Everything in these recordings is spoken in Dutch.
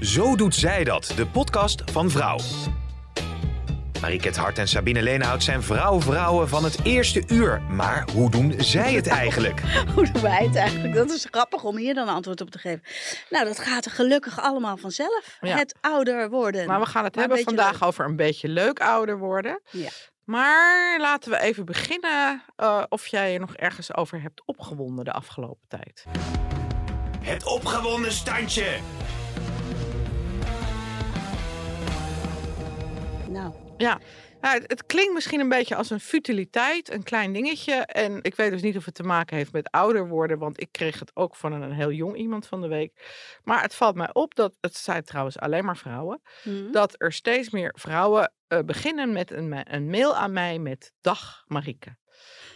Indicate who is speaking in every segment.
Speaker 1: Zo doet zij dat, de podcast van Vrouw. Mariket Hart en Sabine Leenhout zijn vrouw-vrouwen van het eerste uur. Maar hoe doen zij het eigenlijk?
Speaker 2: Hoe doen wij het eigenlijk? Dat is grappig om hier dan een antwoord op te geven. Nou, dat gaat er gelukkig allemaal vanzelf.
Speaker 3: Ja.
Speaker 2: Het ouder worden.
Speaker 3: Maar we gaan het
Speaker 2: Maar
Speaker 3: hebben vandaag
Speaker 2: leuk.
Speaker 3: over een beetje leuk ouder worden.
Speaker 2: Ja.
Speaker 3: Maar laten we even beginnen eh, of jij je nog ergens over hebt opgewonden de afgelopen tijd.
Speaker 1: Het opgewonden standje.
Speaker 3: Ja, ja het, het klinkt misschien een beetje als een futiliteit, een klein dingetje. En ik weet dus niet of het te maken heeft met ouder worden, want ik kreeg het ook van een heel jong iemand van de week. Maar het valt mij op dat, het zijn trouwens alleen maar vrouwen,
Speaker 2: hm.
Speaker 3: dat er steeds meer vrouwen eh, beginnen met een, een mail aan mij met dag Marieke.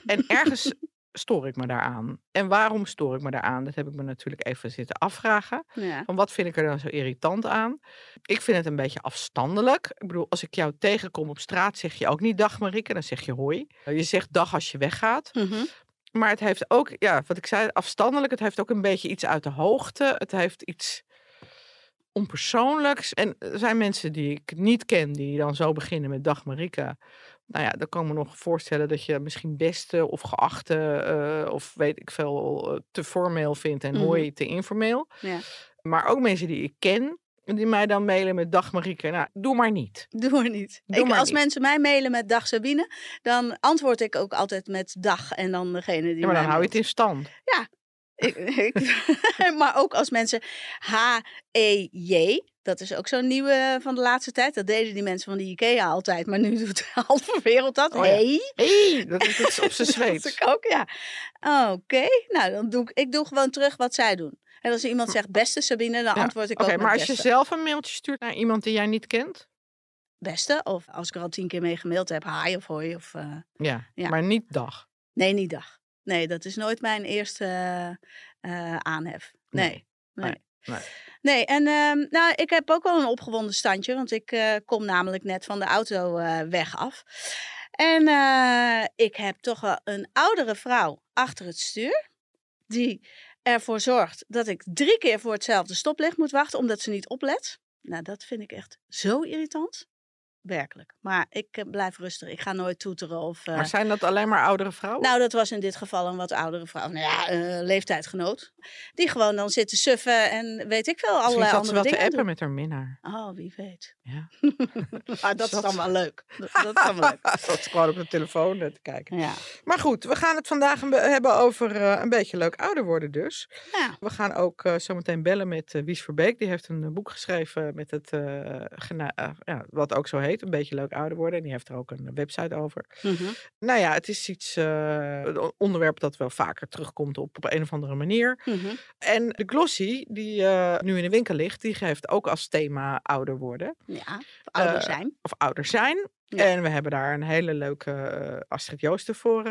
Speaker 3: En ergens stoor ik me daaraan. En waarom stoor ik me daaraan? Dat heb ik me natuurlijk even zitten afvragen.
Speaker 2: ja.
Speaker 3: Van wat vind ik er dan zo irritant aan? Ik vind het een beetje afstandelijk. Ik bedoel, als ik jou tegenkom op straat, zeg je ook niet dag Marieke, dan zeg je hoi. Je zegt dag als je weggaat.
Speaker 2: Mhm.
Speaker 3: Maar het heeft ook, ja, wat ik zei, afstandelijk. Het heeft ook een beetje iets uit de hoogte. Het heeft iets onpersoonlijks. En er zijn mensen die ik niet ken, die dan zo beginnen met dag Marika. Nou ja, dan kan ik me nog voorstellen dat je misschien beste of geachte eh, of weet ik veel eh, te formeel vindt en
Speaker 2: Mhm.
Speaker 3: hoi te informeel.
Speaker 2: Ja.
Speaker 3: Maar ook mensen die ik ken, die mij dan mailen met dag Marieke. Nou, doe maar niet.
Speaker 2: Doe maar niet.
Speaker 3: Doe
Speaker 2: ik,
Speaker 3: maar
Speaker 2: als
Speaker 3: niet.
Speaker 2: mensen mij mailen met dag Sabine, dan antwoord ik ook altijd met dag en dan degene die
Speaker 3: Ja, maar dan hou je het in stand.
Speaker 2: Ik, ik- maar ook als mensen H-E-J, dat is ook zo'n nieuwe van de laatste tijd. Dat deden die mensen van de IKEA altijd, maar nu doet de halve wereld dat.
Speaker 3: Oh ja.
Speaker 2: Hey.
Speaker 3: Hey, dat is, dat is op zijn
Speaker 2: Dat
Speaker 3: Zweeds.
Speaker 2: ik ook, ja. Oké, nou dan doe ik, ik doe gewoon terug wat zij doen. En als iemand zegt beste Sabine, dan
Speaker 3: Ja,
Speaker 2: antwoord ik
Speaker 3: Oké,
Speaker 2: ook met
Speaker 3: maar als je zelf een mailtje stuurt naar iemand die jij niet kent,
Speaker 2: Beste, of als ik er al tien keer mee gemaild heb, hi of hoi. Of, eh,
Speaker 3: ja,
Speaker 2: Ja.
Speaker 3: maar niet dag.
Speaker 2: nee, niet dag. Nee, dat is nooit mijn eerste eh, aanhef.
Speaker 3: Nee,
Speaker 2: Nee. Nee.
Speaker 3: Nee,
Speaker 2: en ehm, nou, ik heb ook wel een opgewonden standje, want ik eh, kom namelijk net van de auto eh, weg af. En eh, ik heb toch wel een oudere vrouw achter het stuur, die ervoor zorgt dat ik drie keer voor hetzelfde stoplicht moet wachten, omdat ze niet oplet. Nou, dat vind ik echt zo irritant. Werkelijk. Maar ik eh, blijf rustig. Ik ga nooit toeteren of... eh,
Speaker 3: Maar zijn dat alleen maar oudere vrouwen?
Speaker 2: nou, dat was in dit geval een wat oudere vrouw. Nou ja, eh, leeftijdgenoot. Die gewoon dan zit te suffen en weet ik veel, allerlei
Speaker 3: zat ze
Speaker 2: andere
Speaker 3: wel te
Speaker 2: dingen
Speaker 3: appen
Speaker 2: doen.
Speaker 3: met haar minnaar.
Speaker 2: Oh, wie weet.
Speaker 3: Ja.
Speaker 2: maar dat is dan
Speaker 3: ze-
Speaker 2: wel leuk. Dat, dat is dan wel leuk.
Speaker 3: Zat ze gewoon op de telefoon te kijken.
Speaker 2: Ja.
Speaker 3: Maar goed, we gaan het vandaag hebben over een beetje leuk ouder worden dus.
Speaker 2: Ja.
Speaker 3: We gaan ook zo meteen bellen met Wies Verbeek. Die heeft een boek geschreven met het, ja, wat ook zo heet, een beetje leuk ouder worden. En die heeft er ook een website over.
Speaker 2: Mhm.
Speaker 3: Nou ja, het is iets, eh, een onderwerp dat wel vaker terugkomt op, op een of andere manier.
Speaker 2: Mhm.
Speaker 3: En de glossy, die eh, nu in de winkel ligt, die geeft ook als thema ouder worden.
Speaker 2: Ja, ouder
Speaker 3: Eh,
Speaker 2: zijn.
Speaker 3: Of ouder zijn.
Speaker 2: Ja.
Speaker 3: En we hebben daar een hele leuke Astrid Joosten voor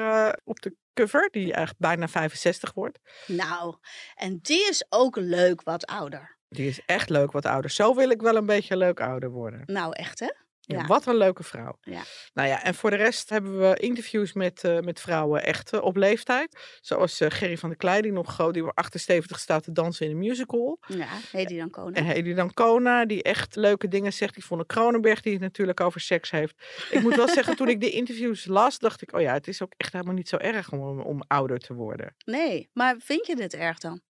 Speaker 3: op de cover. Die echt bijna 65 wordt.
Speaker 2: Nou, en die is ook leuk wat ouder.
Speaker 3: Die is echt leuk wat ouder. Zo wil ik wel een beetje leuk ouder worden.
Speaker 2: Nou, echt hè?
Speaker 3: Ja,
Speaker 2: Ja.
Speaker 3: Wat een leuke vrouw.
Speaker 2: Ja.
Speaker 3: Nou ja, en voor de rest hebben we interviews met, eh, met vrouwen echt eh, op leeftijd. Zoals eh, Gerry van der Klei, die nog groot, die 78 staat te dansen in een musical.
Speaker 2: Ja, heet die dan koning?
Speaker 3: En Hedy Dancona, die echt leuke dingen zegt. Die Vonne Kronenberg, die het natuurlijk over seks heeft. Ik moet wel zeggen, toen ik de interviews las, dacht ik... oh ja, het is ook echt helemaal niet zo erg om, om ouder te worden.
Speaker 2: Nee, maar vind je dit erg dan?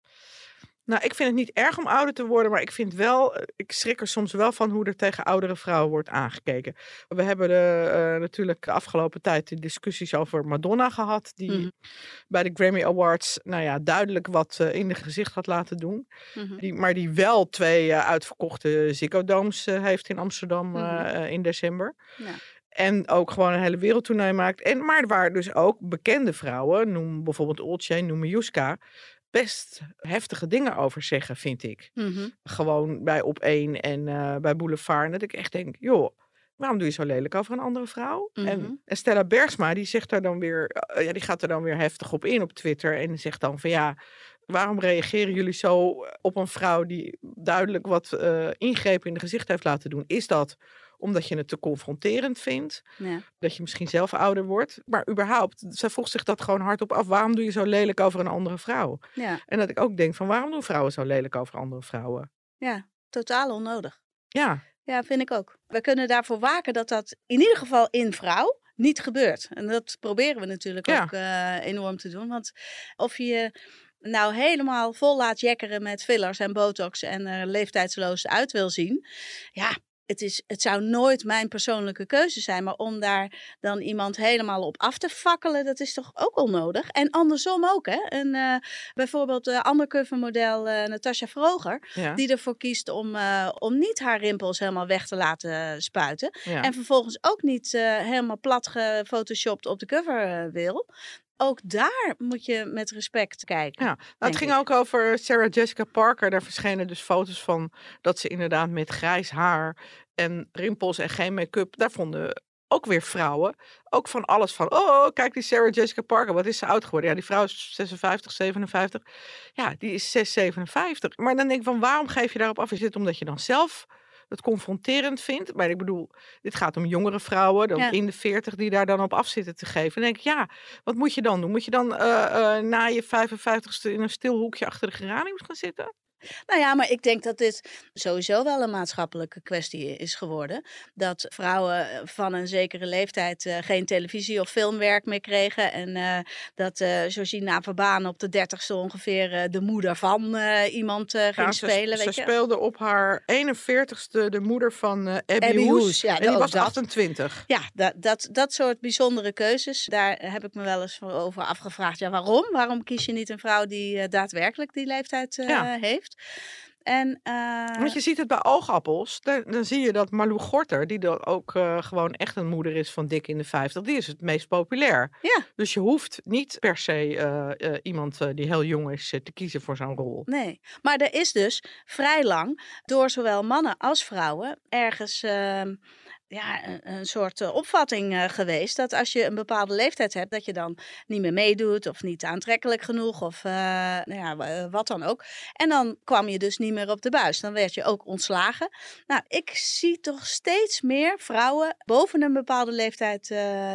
Speaker 3: Nou, ik vind het niet erg om ouder te worden, maar ik vind wel, eh, ik schrik er soms wel van hoe er tegen oudere vrouwen wordt aangekeken. We hebben de, eh, natuurlijk de afgelopen tijd de discussies over Madonna gehad, die
Speaker 2: Mhm.
Speaker 3: bij de Grammy Awards, nou ja, duidelijk wat eh, in de gezicht had laten doen.
Speaker 2: Mhm.
Speaker 3: Die, maar die wel twee uitverkochte Ziggo Domes heeft in Amsterdam
Speaker 2: Mhm.
Speaker 3: in december.
Speaker 2: Ja.
Speaker 3: En ook gewoon een hele wereldtoernooi maakt. En, maar waren dus ook bekende vrouwen, noem bijvoorbeeld Olcay, noem Juska, best heftige dingen over zeggen, vind ik.
Speaker 2: Mhm.
Speaker 3: Gewoon bij Op 1 en eh, bij Boulevard. En dat ik echt denk, joh, waarom doe je zo lelijk over een andere vrouw?
Speaker 2: Mhm.
Speaker 3: en, en Stella Bergsma, die zegt daar dan weer, eh, ja, die gaat er dan weer heftig op in op Twitter. En zegt dan van ja, waarom reageren jullie zo op een vrouw die duidelijk wat eh ingrepen in de gezicht heeft laten doen? Is dat omdat je het te confronterend vindt?
Speaker 2: Ja.
Speaker 3: Dat je misschien zelf ouder wordt? Maar überhaupt, zij vroeg zich dat gewoon hardop af. Waarom doe je zo lelijk over een andere vrouw?
Speaker 2: Ja.
Speaker 3: En dat ik ook denk van waarom doen vrouwen zo lelijk over andere vrouwen?
Speaker 2: ja, totaal onnodig.
Speaker 3: Ja,
Speaker 2: Ja, vind ik ook. We kunnen daarvoor waken dat dat in ieder geval in vrouw niet gebeurt. En dat proberen we natuurlijk
Speaker 3: Ja.
Speaker 2: ook eh, enorm te doen. Want of je je nou helemaal vol laat jekkeren met fillers en botox en er leeftijdsloos uit wil zien. Ja, het, is, het zou nooit mijn persoonlijke keuze zijn. Maar om daar dan iemand helemaal op af te fakkelen, dat is toch ook onnodig. En andersom ook, hè. En, eh, bijvoorbeeld de undercover model eh Natasha Vroger
Speaker 3: ja,
Speaker 2: die ervoor kiest om, eh, om niet haar rimpels helemaal weg te laten spuiten.
Speaker 3: ja.
Speaker 2: En vervolgens ook niet eh, helemaal plat gefotoshopt op de cover eh, wil. Ook daar moet je met respect kijken.
Speaker 3: Ja, nou, het ging
Speaker 2: ik.
Speaker 3: ook over Sarah Jessica Parker. Daar verschenen dus foto's van dat ze inderdaad met grijs haar en rimpels en geen make-up. Daar vonden ook weer vrouwen ook van alles van. Oh, kijk die Sarah Jessica Parker, wat is ze oud geworden? Ja, die vrouw is 56, 57. Ja, die is 6, 57. Maar dan denk ik van, waarom geef je daarop af? Is dit omdat je dan zelf het confronterend vindt? Maar ik bedoel, dit gaat om jongere vrouwen, dan
Speaker 2: Ja.
Speaker 3: in de 40, die daar dan op af zitten te geven. Denk ik, ja, wat moet je dan doen? Moet je dan eh, eh, na je 55ste in een stil hoekje achter de geraniums gaan zitten?
Speaker 2: Nou ja, maar ik denk dat dit sowieso wel een maatschappelijke kwestie is geworden. Dat vrouwen eh, van een zekere leeftijd eh, geen televisie- of filmwerk meer kregen. En eh, dat eh Georgina Verbaan op de dertigste ongeveer de moeder van iemand ging
Speaker 3: Ja, ze,
Speaker 2: spelen.
Speaker 3: ze
Speaker 2: weet je?
Speaker 3: speelde op haar 41ste de moeder van Abby,
Speaker 2: Abby
Speaker 3: Hoes.
Speaker 2: Hoes, ja,
Speaker 3: en die was
Speaker 2: dat.
Speaker 3: 28.
Speaker 2: Ja, dat, dat, dat soort bijzondere keuzes, daar heb ik me wel eens voor over afgevraagd. Ja, waarom? Waarom kies je niet een vrouw die daadwerkelijk die leeftijd
Speaker 3: Ja.
Speaker 2: heeft? En, eh,
Speaker 3: Want je ziet het bij oogappels. Dan, dan zie je dat Marlou Gorter, die dan ook eh, gewoon echt een moeder is van dik in de 50, die is het meest populair.
Speaker 2: Ja.
Speaker 3: Dus je hoeft niet per se eh, iemand die heel jong is te kiezen voor zo'n rol.
Speaker 2: Nee, maar er is dus vrij lang door zowel mannen als vrouwen ergens ehm, ja, een, een soort eh, opvatting eh, geweest dat als je een bepaalde leeftijd hebt, dat je dan niet meer meedoet of niet aantrekkelijk genoeg of eh, nou ja, wa- wat dan ook. En dan kwam je dus niet meer op de buis. Dan werd je ook ontslagen. Nou, ik zie toch steeds meer vrouwen boven een bepaalde leeftijd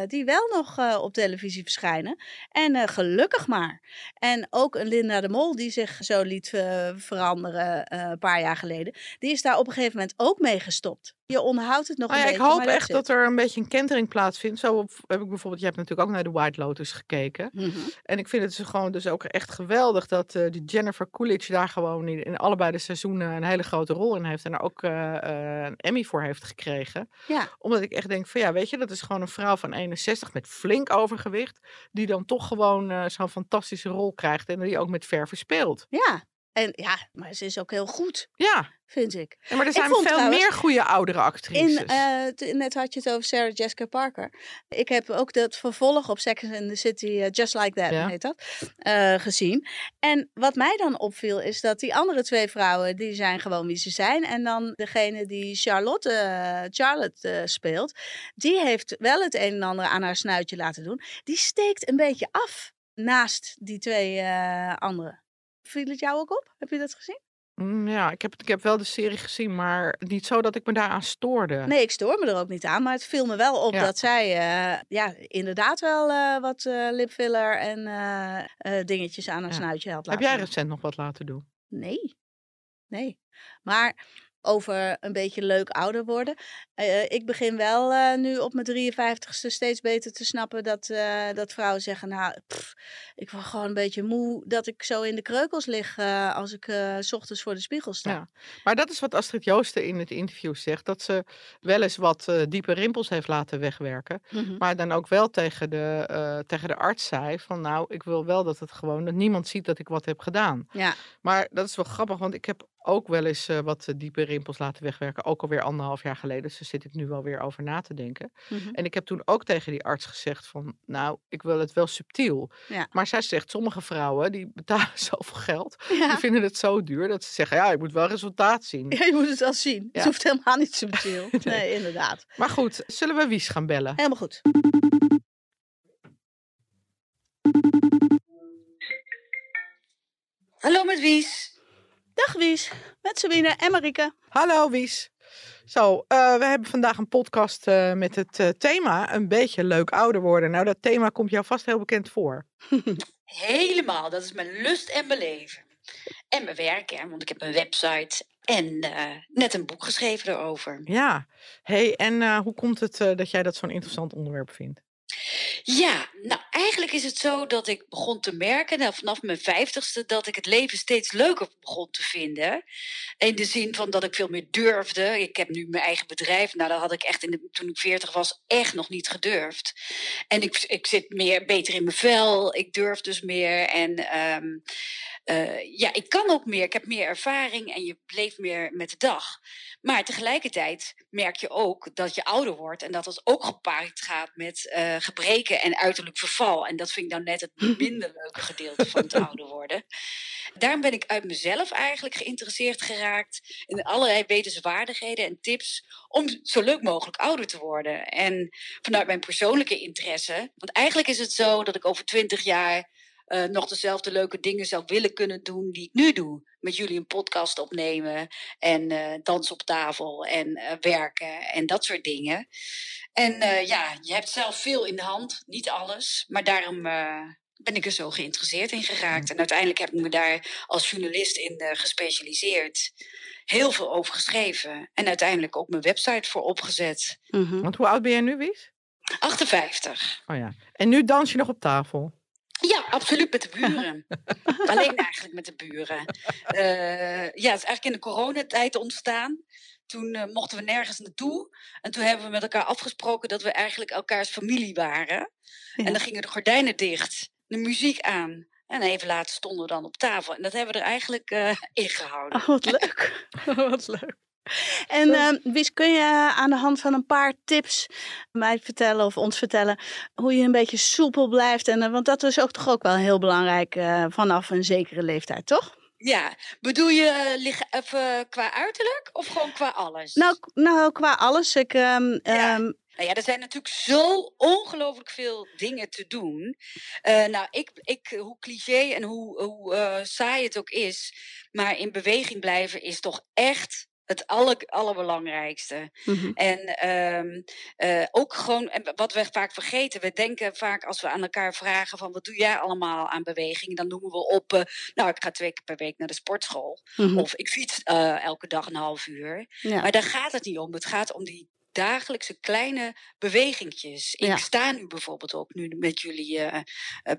Speaker 2: die wel nog op televisie verschijnen. En gelukkig maar. En ook een Linda de Mol, die zich zo liet veranderen een paar jaar geleden, die is daar op een gegeven moment ook mee gestopt. Je onderhoudt het nog
Speaker 3: Nou
Speaker 2: een
Speaker 3: ja, ik hoop echt dat er een beetje een kentering plaatsvindt. Zo heb ik bijvoorbeeld, je hebt natuurlijk ook naar de White Lotus gekeken.
Speaker 2: Mhm.
Speaker 3: En ik vind het dus gewoon dus ook echt geweldig dat eh, die Jennifer Coolidge daar gewoon in, in allebei de seizoenen een hele grote rol in heeft. En er ook eh, eh, een Emmy voor heeft gekregen.
Speaker 2: Ja,
Speaker 3: Omdat ik echt denk van ja, weet je, dat is gewoon een vrouw van 61 met flink overgewicht. Die dan toch gewoon zo'n fantastische rol krijgt en die ook met verve speelt.
Speaker 2: ja. En ja, maar ze is ook heel goed,
Speaker 3: Ja,
Speaker 2: vind ik.
Speaker 3: maar er zijn veel
Speaker 2: trouwens
Speaker 3: meer goede oudere actrices.
Speaker 2: In, eh, net had je het over Sarah Jessica Parker. Ik heb ook dat vervolg op Sex and the City, eh, Just Like That
Speaker 3: Ja.
Speaker 2: heet dat, eh, gezien. En wat mij dan opviel is dat die andere twee vrouwen, die zijn gewoon wie ze zijn. En dan degene die Charlotte, Charlotte speelt, die heeft wel het een en ander aan haar snuitje laten doen. Die steekt een beetje af naast die twee anderen. Viel het jou ook op? Heb je dat gezien?
Speaker 3: Mm, ja, ik heb, ik heb wel de serie gezien, maar niet zo dat ik me daaraan stoorde.
Speaker 2: Nee, ik stoor me er ook niet aan. Maar het viel me wel op
Speaker 3: Ja.
Speaker 2: dat zij eh, ja, inderdaad wel eh, wat eh, lipfiller en dingetjes aan haar
Speaker 3: Ja.
Speaker 2: snuitje had
Speaker 3: Heb
Speaker 2: laten
Speaker 3: jij
Speaker 2: doen.
Speaker 3: recent nog wat laten doen?
Speaker 2: Nee, nee. Maar over een beetje leuk ouder worden. Eh, ik begin wel eh, nu op mijn 53ste steeds beter te snappen dat, eh, dat vrouwen zeggen... Nou, pff, ik word gewoon een beetje moe dat ik zo in de kreukels lig eh, als ik eh, s ochtends voor de spiegel sta.
Speaker 3: Ja. Maar dat is wat Astrid Joosten in het interview zegt. Dat ze wel eens wat eh, diepe rimpels heeft laten wegwerken.
Speaker 2: Mhm.
Speaker 3: Maar dan ook wel tegen de, eh, tegen de arts zei van nou, ik wil wel dat het gewoon, dat niemand ziet dat ik wat heb gedaan.
Speaker 2: Ja,
Speaker 3: Maar dat is wel grappig, want ik heb ook wel eens eh, wat eh, diepe rimpels laten wegwerken. Ook alweer anderhalf jaar geleden. Dus daar zit ik nu wel weer over na te denken.
Speaker 2: Mhm.
Speaker 3: En ik heb toen ook tegen die arts gezegd van, nou, ik wil het wel subtiel.
Speaker 2: Ja.
Speaker 3: Maar zij zegt, sommige vrouwen die betalen zoveel geld,
Speaker 2: Ja.
Speaker 3: die vinden het zo duur dat ze zeggen, ja, ik moet wel resultaat zien.
Speaker 2: Ja, je moet het wel zien.
Speaker 3: Ja.
Speaker 2: Het hoeft helemaal niet subtiel. Nee, inderdaad.
Speaker 3: Maar goed, zullen we Wies gaan bellen?
Speaker 2: Helemaal goed.
Speaker 4: Hallo met Wies.
Speaker 2: Dag Wies, met Sabine en Marike.
Speaker 3: Hallo Wies. Zo, eh, we hebben vandaag een podcast eh, met het eh, thema een beetje leuk ouder worden. Nou, dat thema komt jou vast heel bekend voor.
Speaker 4: Helemaal, dat is mijn lust en mijn leven. En mijn werk, hè, want ik heb een website en net een boek geschreven erover.
Speaker 3: Ja, hey, en hoe komt het dat jij dat zo'n interessant onderwerp vindt?
Speaker 4: Ja, nou eigenlijk is het zo dat ik begon te merken, nou, vanaf mijn vijftigste, dat ik het leven steeds leuker begon te vinden. In de zin van dat ik veel meer durfde. Ik heb nu mijn eigen bedrijf. Nou, dat had ik echt in de, toen ik veertig was echt nog niet gedurfd. En ik, ik zit meer beter in mijn vel. Ik durf dus meer. En ehm, eh, ja, ik kan ook meer. Ik heb meer ervaring en je leeft meer met de dag. Maar tegelijkertijd merk je ook dat je ouder wordt en dat dat ook gepaard gaat met eh, gebreken en uiterlijk verval. En dat vind ik nou net het minder leuke gedeelte van het ouder worden. Daarom ben ik uit mezelf eigenlijk geïnteresseerd geraakt in allerlei wetenswaardigheden en tips om zo leuk mogelijk ouder te worden. En vanuit mijn persoonlijke interesse, want eigenlijk is het zo dat ik over twintig jaar eh, nog dezelfde leuke dingen zou willen kunnen doen die ik nu doe. Met jullie een podcast opnemen en eh dansen op tafel en eh, werken en dat soort dingen. En eh, ja, je hebt zelf veel in de hand, niet alles, maar daarom eh, ben ik er zo geïnteresseerd in geraakt. En uiteindelijk heb ik me daar als journalist in eh, gespecialiseerd. Heel veel over geschreven en uiteindelijk ook mijn website voor opgezet.
Speaker 2: Mhm.
Speaker 3: Want hoe oud ben jij nu, Wies?
Speaker 4: 58.
Speaker 3: Oh ja. En nu dans je nog op tafel.
Speaker 4: Ja, absoluut met de buren. Alleen eigenlijk met de buren. Eh, ja, het is eigenlijk in de coronatijd ontstaan. Toen eh, mochten we nergens naartoe. En toen hebben we met elkaar afgesproken dat we eigenlijk elkaars familie waren.
Speaker 2: Ja.
Speaker 4: En dan gingen de gordijnen dicht, de muziek aan. En even later stonden we dan op tafel. En dat hebben we er eigenlijk eh ingehouden.
Speaker 2: Oh, wat leuk. wat leuk. En ehm Wies, kun je aan de hand van een paar tips mij vertellen of ons vertellen hoe je een beetje soepel blijft? En, eh, want dat is ook toch ook wel heel belangrijk eh, vanaf een zekere leeftijd, toch?
Speaker 4: Ja, bedoel je eh, liggen even qua uiterlijk of gewoon qua alles?
Speaker 2: Nou, nou qua alles. Ik, ehm,
Speaker 4: Ja.
Speaker 2: ehm,
Speaker 4: Nou ja, er zijn natuurlijk zo ongelooflijk veel dingen te doen. Nou, ik, ik, hoe cliché en hoe, hoe saai het ook is, maar in beweging blijven is toch echt het aller, allerbelangrijkste.
Speaker 2: mhm.
Speaker 4: En ehm, eh, ook gewoon, wat we vaak vergeten, we denken vaak als we aan elkaar vragen van wat doe jij allemaal aan beweging, dan noemen we op, eh, nou ik ga twee keer per week naar de sportschool.
Speaker 2: Mhm.
Speaker 4: Of ik fiets eh, elke dag een half uur.
Speaker 2: Ja.
Speaker 4: Maar daar gaat het niet om. Het gaat om die dagelijkse kleine bewegingjes.
Speaker 2: Ja.
Speaker 4: Ik sta nu bijvoorbeeld ook nu met jullie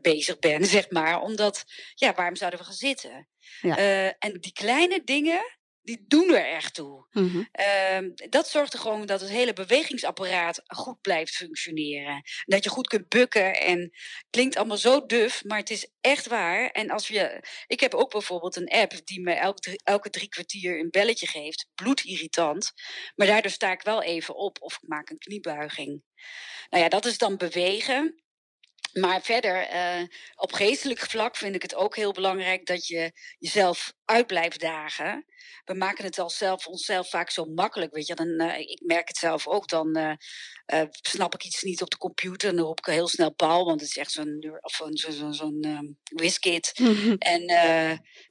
Speaker 4: bezig ben, zeg maar. Omdat, ja, waarom zouden we gaan zitten?
Speaker 2: Ja.
Speaker 4: En die kleine dingen, die doen er echt toe.
Speaker 2: Mhm.
Speaker 4: Ehm, dat zorgt er gewoon dat het hele bewegingsapparaat goed blijft functioneren. Dat je goed kunt bukken en het klinkt allemaal zo duf, maar het is echt waar. En als je, ik heb ook bijvoorbeeld een app die me elke drie, elke drie kwartier een belletje geeft, bloedirritant. Maar daardoor sta ik wel even op of ik maak een kniebuiging. Nou ja, dat is dan bewegen. Maar verder, eh, op geestelijk vlak vind ik het ook heel belangrijk dat je jezelf uit blijft dagen. We maken het al zelf onszelf vaak zo makkelijk, weet je. Dan, eh, ik merk het zelf ook, dan eh, snap ik iets niet op de computer en dan roep ik heel snel Paul, want het is echt zo'n zo'n zo'n zo'n zo'n, ehm, whiskit.
Speaker 2: Mhm.
Speaker 4: En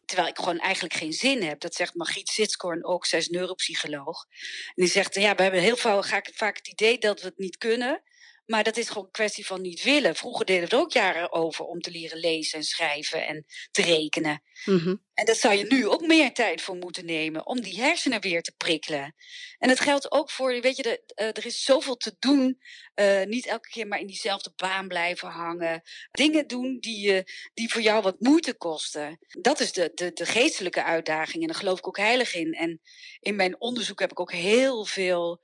Speaker 4: terwijl ik gewoon eigenlijk geen zin heb. Dat zegt Margriet Sitskoorn ook, zij is neuropsycholoog. En die zegt, ja, we hebben heel vaak het idee dat we het niet kunnen. Maar dat is gewoon een kwestie van niet willen. Vroeger deden we er ook jaren over om te leren lezen en schrijven en te rekenen.
Speaker 2: Mhm.
Speaker 4: En daar zou je nu ook meer tijd voor moeten nemen om die hersenen weer te prikkelen. En dat geldt ook voor, weet je, de, eh, er is zoveel te doen. Eh, niet elke keer maar in diezelfde baan blijven hangen. Dingen doen die, je die voor jou wat moeite kosten. Dat is de, de, de geestelijke uitdaging en daar geloof ik ook heilig in. En in mijn onderzoek heb ik ook heel veel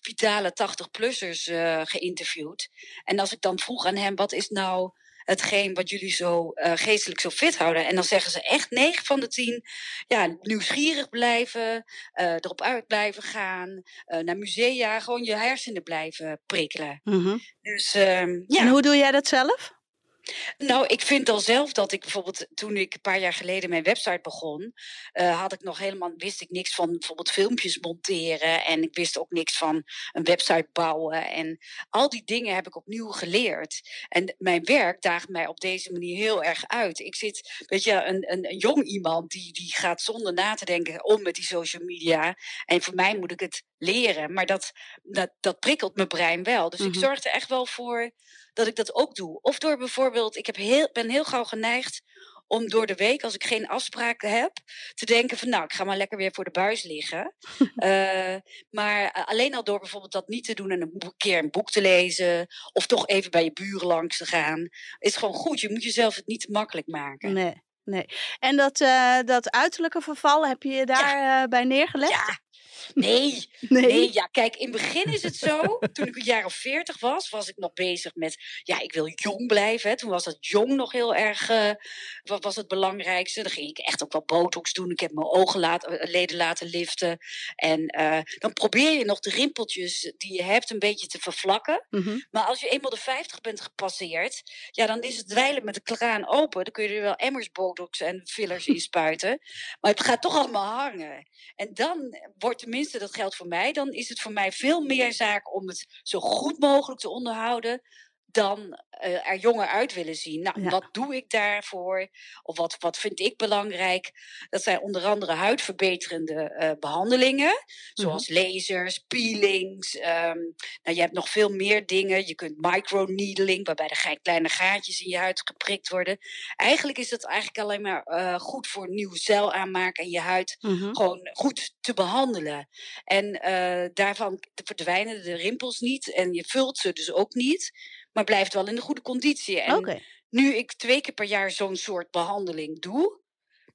Speaker 4: vitale 80-plussers eh, geïnterviewd. En als ik dan vroeg aan hem, wat is nou hetgeen wat jullie zo eh, geestelijk zo fit houden? En dan zeggen ze echt 9 van de 10, ja, nieuwsgierig blijven, eh, erop uit blijven gaan, eh, naar musea, gewoon je hersenen blijven prikkelen.
Speaker 2: Mhm.
Speaker 4: Dus ehm, ja.
Speaker 2: En hoe doe jij dat zelf?
Speaker 4: Nou, ik vind al zelf dat ik bijvoorbeeld toen ik een paar jaar geleden mijn website begon, eh, had ik nog helemaal wist ik niks van bijvoorbeeld filmpjes monteren en ik wist ook niks van een website bouwen en al die dingen heb ik opnieuw geleerd. En mijn werk daagt mij op deze manier heel erg uit. Ik zit, weet je, een, een, een jong iemand die, die gaat zonder na te denken om met die social media. En voor mij moet ik het leren, maar dat, dat, dat prikkelt mijn brein wel. Dus ik
Speaker 2: Mhm.
Speaker 4: zorg er echt wel voor dat ik dat ook doe. Of door bijvoorbeeld, ik heb heel, ben heel gauw geneigd om door de week, als ik geen afspraken heb, te denken van nou, ik ga maar lekker weer voor de buis liggen. Eh, maar eh, alleen al door bijvoorbeeld dat niet te doen en een keer een boek te lezen, of toch even bij je buren langs te gaan, is gewoon goed. Je moet jezelf het niet te makkelijk maken.
Speaker 2: Nee, nee. En dat, eh, dat uiterlijke verval, heb je daar bij neergelegd?
Speaker 4: Ja, nee,
Speaker 2: Nee?
Speaker 4: Nee, ja, kijk, in het begin is het zo. Toen ik een jaar of veertig was, was ik nog bezig met, ja, ik wil jong blijven. Hè. Toen was dat jong nog heel erg, eh, wat was het belangrijkste. Dan ging ik echt ook wel botox doen. Ik heb mijn ogen laten, eh, leden laten liften. En eh, dan probeer je nog de rimpeltjes die je hebt een beetje te vervlakken.
Speaker 2: Mhm.
Speaker 4: Maar als je eenmaal de 50 bent gepasseerd, ja, dan is het dweilen met de kraan open. Dan kun je er wel emmers botox en fillers in spuiten. Maar het gaat toch allemaal hangen. En dan wordt tenminste, dat geldt voor mij, dan is het voor mij veel meer zaak om het zo goed mogelijk te onderhouden. Dan eh, er jonger uit willen zien. Nou,
Speaker 2: Ja.
Speaker 4: wat doe ik daarvoor? Of wat, wat vind ik belangrijk? Dat zijn onder andere huidverbeterende eh, behandelingen. Zoals lasers, peelings. ehm, nou, je hebt nog veel meer dingen. Je kunt microneedling, waarbij er kleine gaatjes in je huid geprikt worden. Eigenlijk is dat eigenlijk alleen maar eh, goed voor nieuw cel aanmaken en je huid
Speaker 2: Mhm.
Speaker 4: gewoon goed te behandelen. En daarvan verdwijnen de rimpels niet en je vult ze dus ook niet, maar blijft wel in de goede conditie. En nu ik twee keer per jaar zo'n soort behandeling doe,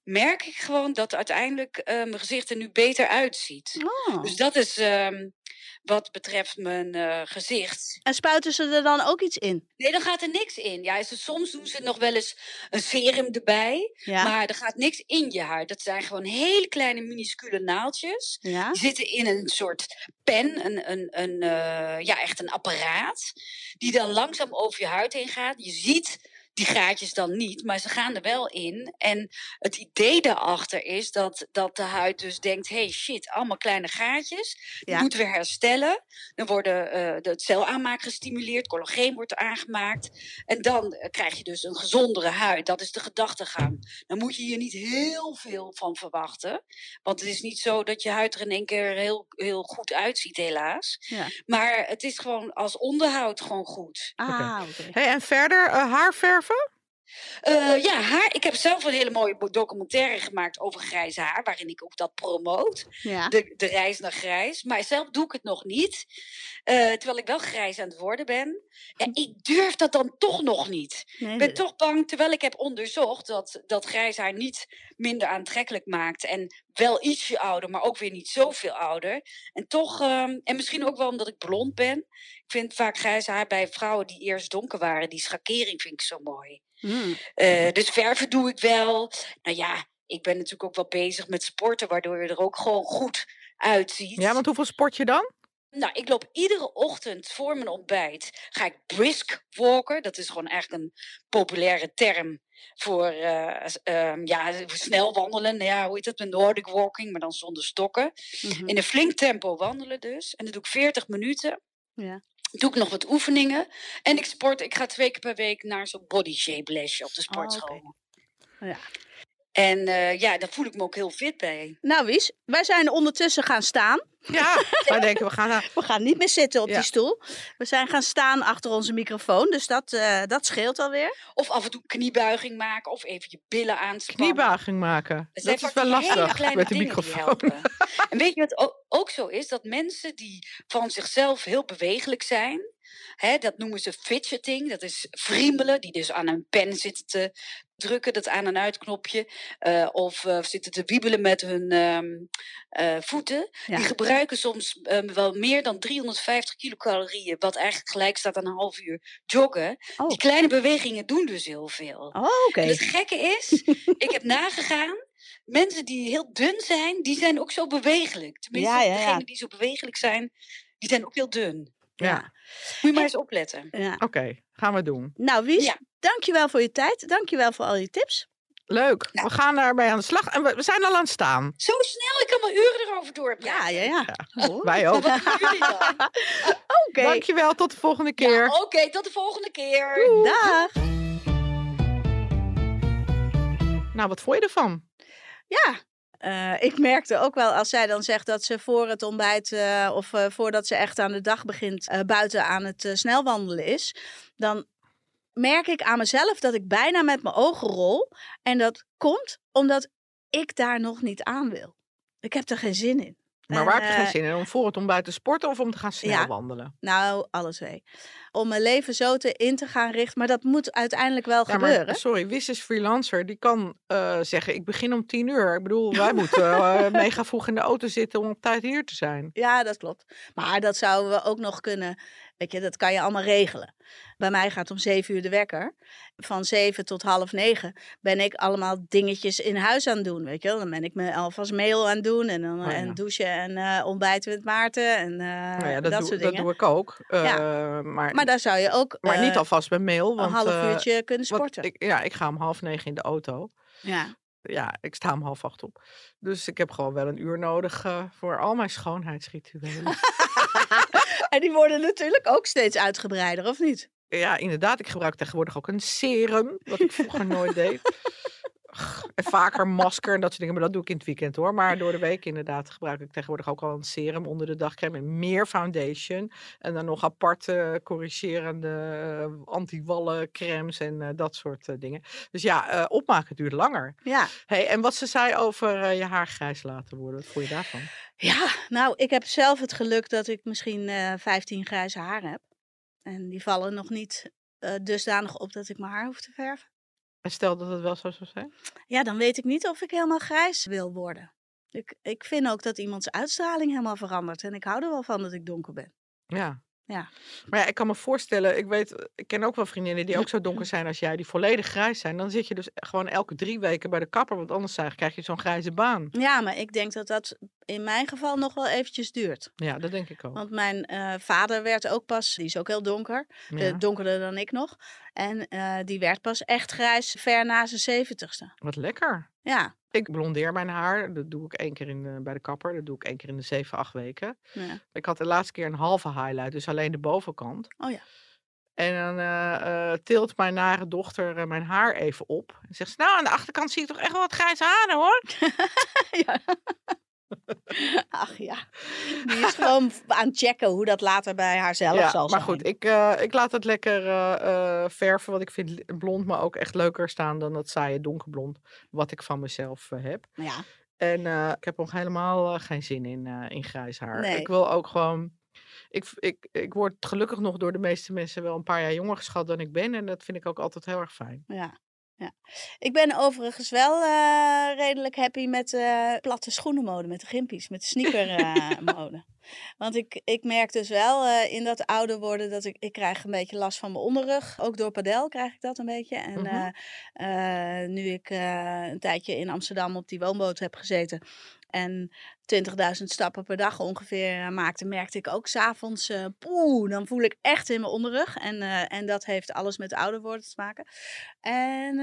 Speaker 4: merk ik gewoon dat uiteindelijk eh, mijn gezicht er nu beter uitziet.
Speaker 2: Oh.
Speaker 4: Dus dat is ehm, wat betreft mijn eh, gezicht.
Speaker 2: En spuiten ze er dan ook iets in?
Speaker 4: Nee, dan gaat er niks in. Ja, ze, soms doen ze nog wel eens een serum erbij.
Speaker 2: Ja.
Speaker 4: Maar er gaat niks in je huid. Dat zijn gewoon hele kleine minuscule naaldjes.
Speaker 2: ja?
Speaker 4: Die zitten in een soort pen, een, een, een, eh, ja, echt een apparaat. Die dan langzaam over je huid heen gaat. Je ziet die gaatjes dan niet, maar ze gaan er wel in. En het idee daarachter is dat, dat de huid dus denkt... hey shit, allemaal kleine gaatjes. Die
Speaker 2: Ja.
Speaker 4: moeten we herstellen. Dan worden eh, de celaanmaak gestimuleerd, collageen wordt aangemaakt. En dan eh, krijg je dus een gezondere huid. Dat is de gedachtegang. Dan moet je hier niet heel veel van verwachten. Want het is niet zo dat je huid er in één keer heel, heel goed uitziet, helaas.
Speaker 2: Ja.
Speaker 4: Maar het is gewoon als onderhoud gewoon goed.
Speaker 2: Ah, oké.
Speaker 3: Hey, en verder, eh, haar verven?
Speaker 4: Eh, ja, haar. Ik heb zelf een hele mooie documentaire gemaakt over grijs haar, waarin ik ook dat promoot.
Speaker 2: Ja.
Speaker 4: De, de reis naar grijs. Maar zelf doe ik het nog niet. eh, terwijl ik wel grijs aan het worden ben. Ja, ik durf dat dan toch nog niet.
Speaker 2: Nee,
Speaker 4: Ik ben toch bang, terwijl ik heb onderzocht dat, dat grijs haar niet minder aantrekkelijk maakt. En wel ietsje ouder, maar ook weer niet zoveel ouder. En toch, ehm, en misschien ook wel omdat ik blond ben. Ik vind vaak grijs haar bij vrouwen die eerst donker waren. Die schakering vind ik zo mooi.
Speaker 2: Mm.
Speaker 4: Eh, dus verven doe ik wel. Nou ja, ik ben natuurlijk ook wel bezig met sporten, waardoor je er ook gewoon goed uitziet.
Speaker 3: Ja, want hoeveel sport je dan?
Speaker 4: Nou, ik loop iedere ochtend voor mijn ontbijt. Ga ik brisk walken. Dat is gewoon eigenlijk een populaire term voor eh, ehm, ja, snel wandelen. Ja, hoe heet dat? Een Nordic walking, maar dan zonder stokken.
Speaker 2: Mhm.
Speaker 4: In een flink tempo wandelen dus. En dat doe ik 40 minuten.
Speaker 2: Ja.
Speaker 4: Doe ik nog wat oefeningen. En ik sport. Ik ga twee keer per week naar zo'n body shape lesje op de
Speaker 2: Oh,
Speaker 4: sportschool.
Speaker 2: Ja.
Speaker 4: En eh, ja, daar voel ik me ook heel fit bij.
Speaker 2: Nou, Wies, wij zijn ondertussen gaan staan.
Speaker 3: Ja, wij denken we gaan naar...
Speaker 2: We gaan niet meer zitten op
Speaker 3: Ja.
Speaker 2: die stoel. We zijn gaan staan achter onze microfoon, dus dat, eh, dat scheelt alweer.
Speaker 4: Of af en toe kniebuiging maken. Of even je billen aanspannen.
Speaker 3: kniebuiging maken. Dat
Speaker 4: zijn
Speaker 3: is wel lastig met de microfoon.
Speaker 4: helpen. En weet je wat ook, ook zo is? Dat mensen die van zichzelf heel bewegelijk zijn, Hè, dat noemen ze fidgeting. Dat is friemelen, die dus aan een pen zitten te drukken, dat aan- en uitknopje. eh, of eh, zitten te wiebelen met hun ehm, eh, voeten.
Speaker 2: Ja.
Speaker 4: Die gebruiken soms ehm, wel meer dan 350 kilocalorieën, wat eigenlijk gelijk staat aan een half uur joggen.
Speaker 2: Oh.
Speaker 4: Die kleine bewegingen doen dus heel veel.
Speaker 2: Oh.
Speaker 4: En het gekke is, ik heb nagegaan, mensen die heel dun zijn, die zijn ook zo bewegelijk. Tenminste,
Speaker 2: Ja, ja, ja.
Speaker 4: degenen die zo bewegelijk zijn, die zijn ook heel dun.
Speaker 3: Ja.
Speaker 4: Moet je maar eens opletten.
Speaker 2: Ja.
Speaker 3: oké. Gaan we doen.
Speaker 2: Nou, Wies,
Speaker 4: Ja.
Speaker 2: dankjewel voor je tijd. Dankjewel voor al je tips.
Speaker 3: Leuk.
Speaker 4: Ja.
Speaker 3: We gaan daarmee aan de slag. En we, we zijn al aan het staan.
Speaker 4: Zo snel, ik kan wel uren erover doorpraten.
Speaker 2: Ja, ja, ja. Oh.
Speaker 3: Wij ook.
Speaker 2: Oké.
Speaker 3: Dankjewel. Tot de volgende keer.
Speaker 4: Ja, Oké, tot de volgende keer.
Speaker 2: Dag.
Speaker 3: Nou, wat vond je ervan?
Speaker 2: Ja. Eh, ik merkte ook wel als zij dan zegt dat ze voor het ontbijt eh, of eh, voordat ze echt aan de dag begint buiten aan het snelwandelen is, dan merk ik aan mezelf dat ik bijna met mijn ogen rol. En dat komt omdat ik daar nog niet aan wil. Ik heb er geen zin in.
Speaker 3: Maar waar heb je geen
Speaker 2: eh,
Speaker 3: zin in? Om voor het ontbijt te sporten of om te gaan snel
Speaker 2: Ja.
Speaker 3: wandelen?
Speaker 2: Nou, alle twee. Om mijn leven zo te in te gaan richten. Maar dat moet uiteindelijk wel
Speaker 3: Ja,
Speaker 2: gebeuren.
Speaker 3: maar sorry, Wis is freelancer. Die kan eh, zeggen, ik begin om tien uur. Ik bedoel, wij moeten eh, mega vroeg in de auto zitten om op tijd hier te zijn.
Speaker 2: Ja, dat klopt. Maar dat zouden we ook nog kunnen. Weet je, dat kan je allemaal regelen. Bij mij gaat om zeven uur de wekker. Van zeven tot half negen ben ik allemaal dingetjes in huis aan het doen. Weet je? Dan ben ik me alvast mail aan het doen. En, dan,
Speaker 3: Oh ja.
Speaker 2: en douchen en eh, ontbijten met Maarten. En eh,
Speaker 3: nou ja, dat,
Speaker 2: dat
Speaker 3: doe,
Speaker 2: soort
Speaker 3: dat
Speaker 2: dingen.
Speaker 3: doe ik ook. Eh,
Speaker 2: Ja.
Speaker 3: maar
Speaker 2: Maar daar zou je ook
Speaker 3: maar niet
Speaker 2: eh,
Speaker 3: alvast bij mail. Want,
Speaker 2: een half
Speaker 3: eh,
Speaker 2: uurtje kunnen sporten.
Speaker 3: ik, ja, ik ga om half negen in de auto.
Speaker 2: Ja.
Speaker 3: Ja, ik sta om half acht op. Dus ik heb gewoon wel een uur nodig eh, voor al mijn schoonheidsrituelen.
Speaker 2: En die worden natuurlijk ook steeds uitgebreider, of niet?
Speaker 3: ja, inderdaad. Ik gebruik tegenwoordig ook een serum, wat ik vroeger nooit deed. En vaker masker en dat soort dingen. Maar dat doe ik in het weekend hoor. Maar door de week inderdaad gebruik ik tegenwoordig ook al een serum onder de dagcreme. En meer foundation. En dan nog aparte corrigerende eh, anti-wallen crèmes en eh, dat soort eh, dingen. Dus ja, opmaken duurt langer.
Speaker 2: Ja.
Speaker 3: Hey, en wat ze zei over je haar grijs laten worden. Wat vond je daarvan?
Speaker 2: Ja, nou, ik heb zelf het geluk dat ik misschien eh 15 grijze haren heb. En die vallen nog niet dusdanig op dat ik mijn haar hoef te verven.
Speaker 3: En stel dat het wel zo zou zijn.
Speaker 2: Ja, dan weet ik niet of ik helemaal grijs wil worden. Ik, ik vind ook dat iemands uitstraling helemaal verandert. En ik hou er wel van dat ik donker ben.
Speaker 3: Ja.
Speaker 2: Ja.
Speaker 3: Maar ja, ik kan me voorstellen, ik weet, ik ken ook wel vriendinnen die ook zo donker zijn als jij, die volledig grijs zijn. Dan zit je dus gewoon elke drie weken bij de kapper, want anders krijg je zo'n grijze baan.
Speaker 2: Ja, maar ik denk dat dat in mijn geval nog wel eventjes duurt.
Speaker 3: Ja, dat denk ik ook.
Speaker 2: Want mijn eh, vader werd ook pas, die is ook heel donker,
Speaker 3: Ja.
Speaker 2: eh, donkerder dan ik nog. En eh, die werd pas echt grijs ver na zijn zeventigste.
Speaker 3: Wat lekker.
Speaker 2: Ja,
Speaker 3: Ik blondeer mijn haar, dat doe ik één keer in de, bij de kapper, dat doe ik één keer in de zeven, acht weken.
Speaker 2: ja.
Speaker 3: Ik had de laatste keer een halve highlight, dus alleen de bovenkant.
Speaker 2: Oh ja.
Speaker 3: En dan eh, tilt mijn nare dochter mijn haar even op. En zegt ze, nou aan de achterkant zie je toch echt wel wat grijze haren hoor.
Speaker 2: ja. Ach ja, die is gewoon aan het checken hoe dat later bij haarzelf
Speaker 3: ja,
Speaker 2: zal
Speaker 3: maar
Speaker 2: zijn.
Speaker 3: goed, ik, eh, ik laat het lekker eh, eh, verven. Want ik vind blond me ook echt leuker staan dan dat saaie donkerblond. Wat ik van mezelf heb.
Speaker 2: Ja,
Speaker 3: En ik heb nog helemaal geen zin in, in grijs haar.
Speaker 2: Nee.
Speaker 3: Ik wil ook gewoon... Ik, ik, ik word gelukkig nog door de meeste mensen wel een paar jaar jonger geschat dan ik ben. En dat vind ik ook altijd heel erg fijn.
Speaker 2: ja, ja. Ik ben overigens wel eh, redelijk happy met eh platte schoenenmode, met de gimpies, met de sneakermode. Want ik, ik merk dus wel eh, in dat ouder worden dat ik, ik krijg een beetje last van mijn onderrug. Ook door padel krijg ik dat een beetje. En
Speaker 3: Mhm.
Speaker 2: eh, eh, nu ik eh, een tijdje in Amsterdam op die woonboot heb gezeten en 20.000 stappen per dag ongeveer eh, maakte, merkte ik ook s'avonds, eh poeh, dan voel ik echt in mijn onderrug. En, eh, en dat heeft alles met ouder worden te maken. En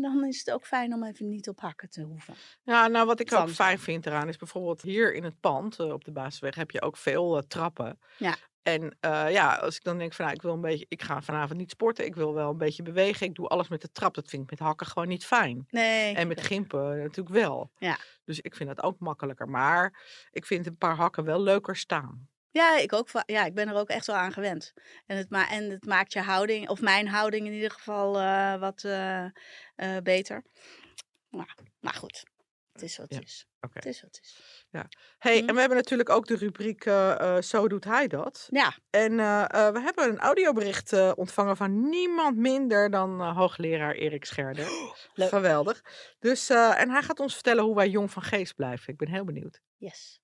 Speaker 2: dan is het ook fijn om even niet op hakken te hoeven.
Speaker 3: Ja, nou wat ik ook fijn vind eraan is bijvoorbeeld hier in het pand op de Basisweg heb je ook veel trappen.
Speaker 2: Ja.
Speaker 3: En eh, ja, als ik dan denk van nou, ik wil een beetje, ik ga vanavond niet sporten, ik wil wel een beetje bewegen, ik doe alles met de trap. Dat vind ik met hakken gewoon niet fijn.
Speaker 2: Nee.
Speaker 3: En met gimpen natuurlijk wel.
Speaker 2: Ja.
Speaker 3: Dus ik vind dat ook makkelijker. Maar ik vind een paar hakken wel leuker staan.
Speaker 2: Ja, ik ook. Ja, ik ben er ook echt wel aan gewend. En het, ma en het maakt je houding, of mijn houding in ieder geval, eh, wat eh, beter. Nou, maar goed. Het is wat
Speaker 3: Ja,
Speaker 2: het is. Het is wat het is.
Speaker 3: Hey,
Speaker 2: Hm.
Speaker 3: en we hebben natuurlijk ook de rubriek eh, eh, Zo doet hij dat.
Speaker 2: Ja,
Speaker 3: En eh, eh, we hebben een audiobericht eh, ontvangen van niemand minder dan hoogleraar Erik Scherder.
Speaker 2: leuk.
Speaker 3: Geweldig. Dus, eh, en hij gaat ons vertellen hoe wij jong van geest blijven. Ik ben heel benieuwd.
Speaker 2: yes.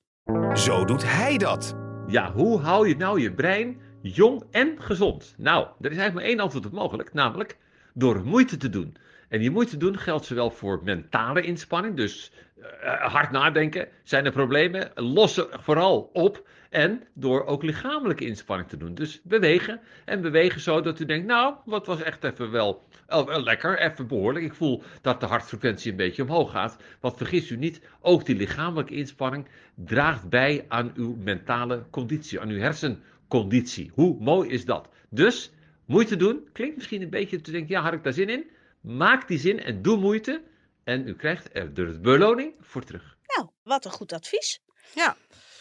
Speaker 1: Zo doet hij dat.
Speaker 5: Ja, hoe hou je nou je brein jong en gezond? Nou, er is eigenlijk maar één antwoord op mogelijk, namelijk door moeite te doen. En die moeite doen geldt zowel voor mentale inspanning, dus eh, hard nadenken, zijn er problemen, lossen vooral op. En door ook lichamelijke inspanning te doen. Dus bewegen en bewegen zo dat u denkt, nou, wat was echt even wel eh, wel lekker, even behoorlijk. Ik voel dat de hartfrequentie een beetje omhoog gaat. Want vergis u niet, ook die lichamelijke inspanning draagt bij aan uw mentale conditie, aan uw hersenconditie. Hoe mooi is dat? Dus, moeite doen, klinkt misschien een beetje te denken, ja, had ik daar zin in? Maak die zin en doe moeite. En u krijgt er de beloning voor terug.
Speaker 2: Nou, wat een goed advies.
Speaker 3: Ja.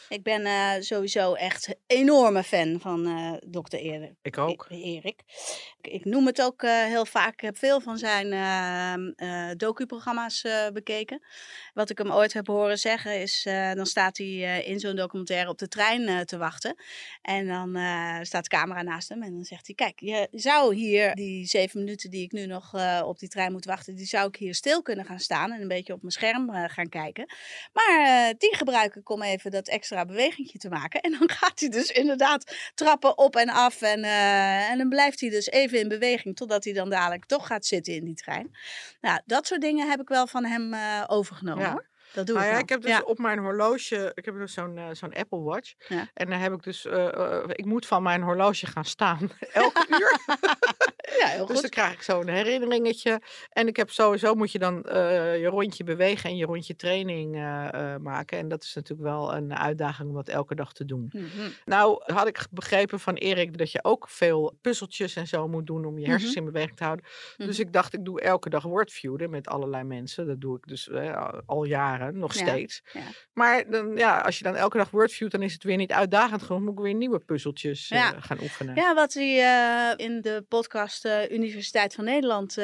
Speaker 2: Ik ben eh, sowieso echt een enorme fan van eh dokter Erik.
Speaker 3: Ik ook.
Speaker 2: E- Erik. Ik, ik noem het ook eh, heel vaak. Ik heb veel van zijn ehm, eh docu-programma's bekeken. Wat ik hem ooit heb horen zeggen is, dan staat hij in zo'n documentaire op de trein te wachten. En dan staat de camera naast hem en dan zegt hij, kijk, je zou hier die zeven minuten die ik nu nog op die trein moet wachten, die zou ik hier stil kunnen gaan staan en een beetje op mijn scherm gaan kijken. Maar die gebruik ik om even dat extra bewegingje te maken. En dan gaat hij dus inderdaad trappen op en af. En, eh, en dan blijft hij dus even in beweging totdat hij dan dadelijk toch gaat zitten in die trein. Nou, dat soort dingen heb ik wel van hem eh, overgenomen
Speaker 3: Ja.
Speaker 2: Dat doe
Speaker 3: Nou
Speaker 2: ik
Speaker 3: ja, ik heb dus
Speaker 2: Ja.
Speaker 3: op mijn horloge, ik heb dus zo'n eh, zo'n Apple Watch.
Speaker 2: Ja.
Speaker 3: En dan heb ik dus, eh, eh, ik moet van mijn horloge gaan staan elke uur.
Speaker 2: Ja, heel
Speaker 3: Dus dan
Speaker 2: goed.
Speaker 3: krijg ik zo'n herinneringetje. En ik heb sowieso moet je dan je rondje bewegen en je rondje training maken. En dat is natuurlijk wel een uitdaging om dat elke dag te doen.
Speaker 2: Mhm.
Speaker 3: Nou had ik begrepen van Erik dat je ook veel puzzeltjes en zo moet doen om je hersens
Speaker 2: Mhm.
Speaker 3: in beweging te houden. Dus
Speaker 2: Mhm.
Speaker 3: ik dacht, ik doe elke dag wordviewen met allerlei mensen. Dat doe ik dus al jaren, nog steeds.
Speaker 2: ja.
Speaker 3: Maar dan, ja, als je dan elke dag wordviewt, dan is het weer niet uitdagend genoeg. Moet ik weer nieuwe puzzeltjes eh, gaan oefenen.
Speaker 2: Ja, wat hij eh, in de podcast eh, Universiteit van Nederland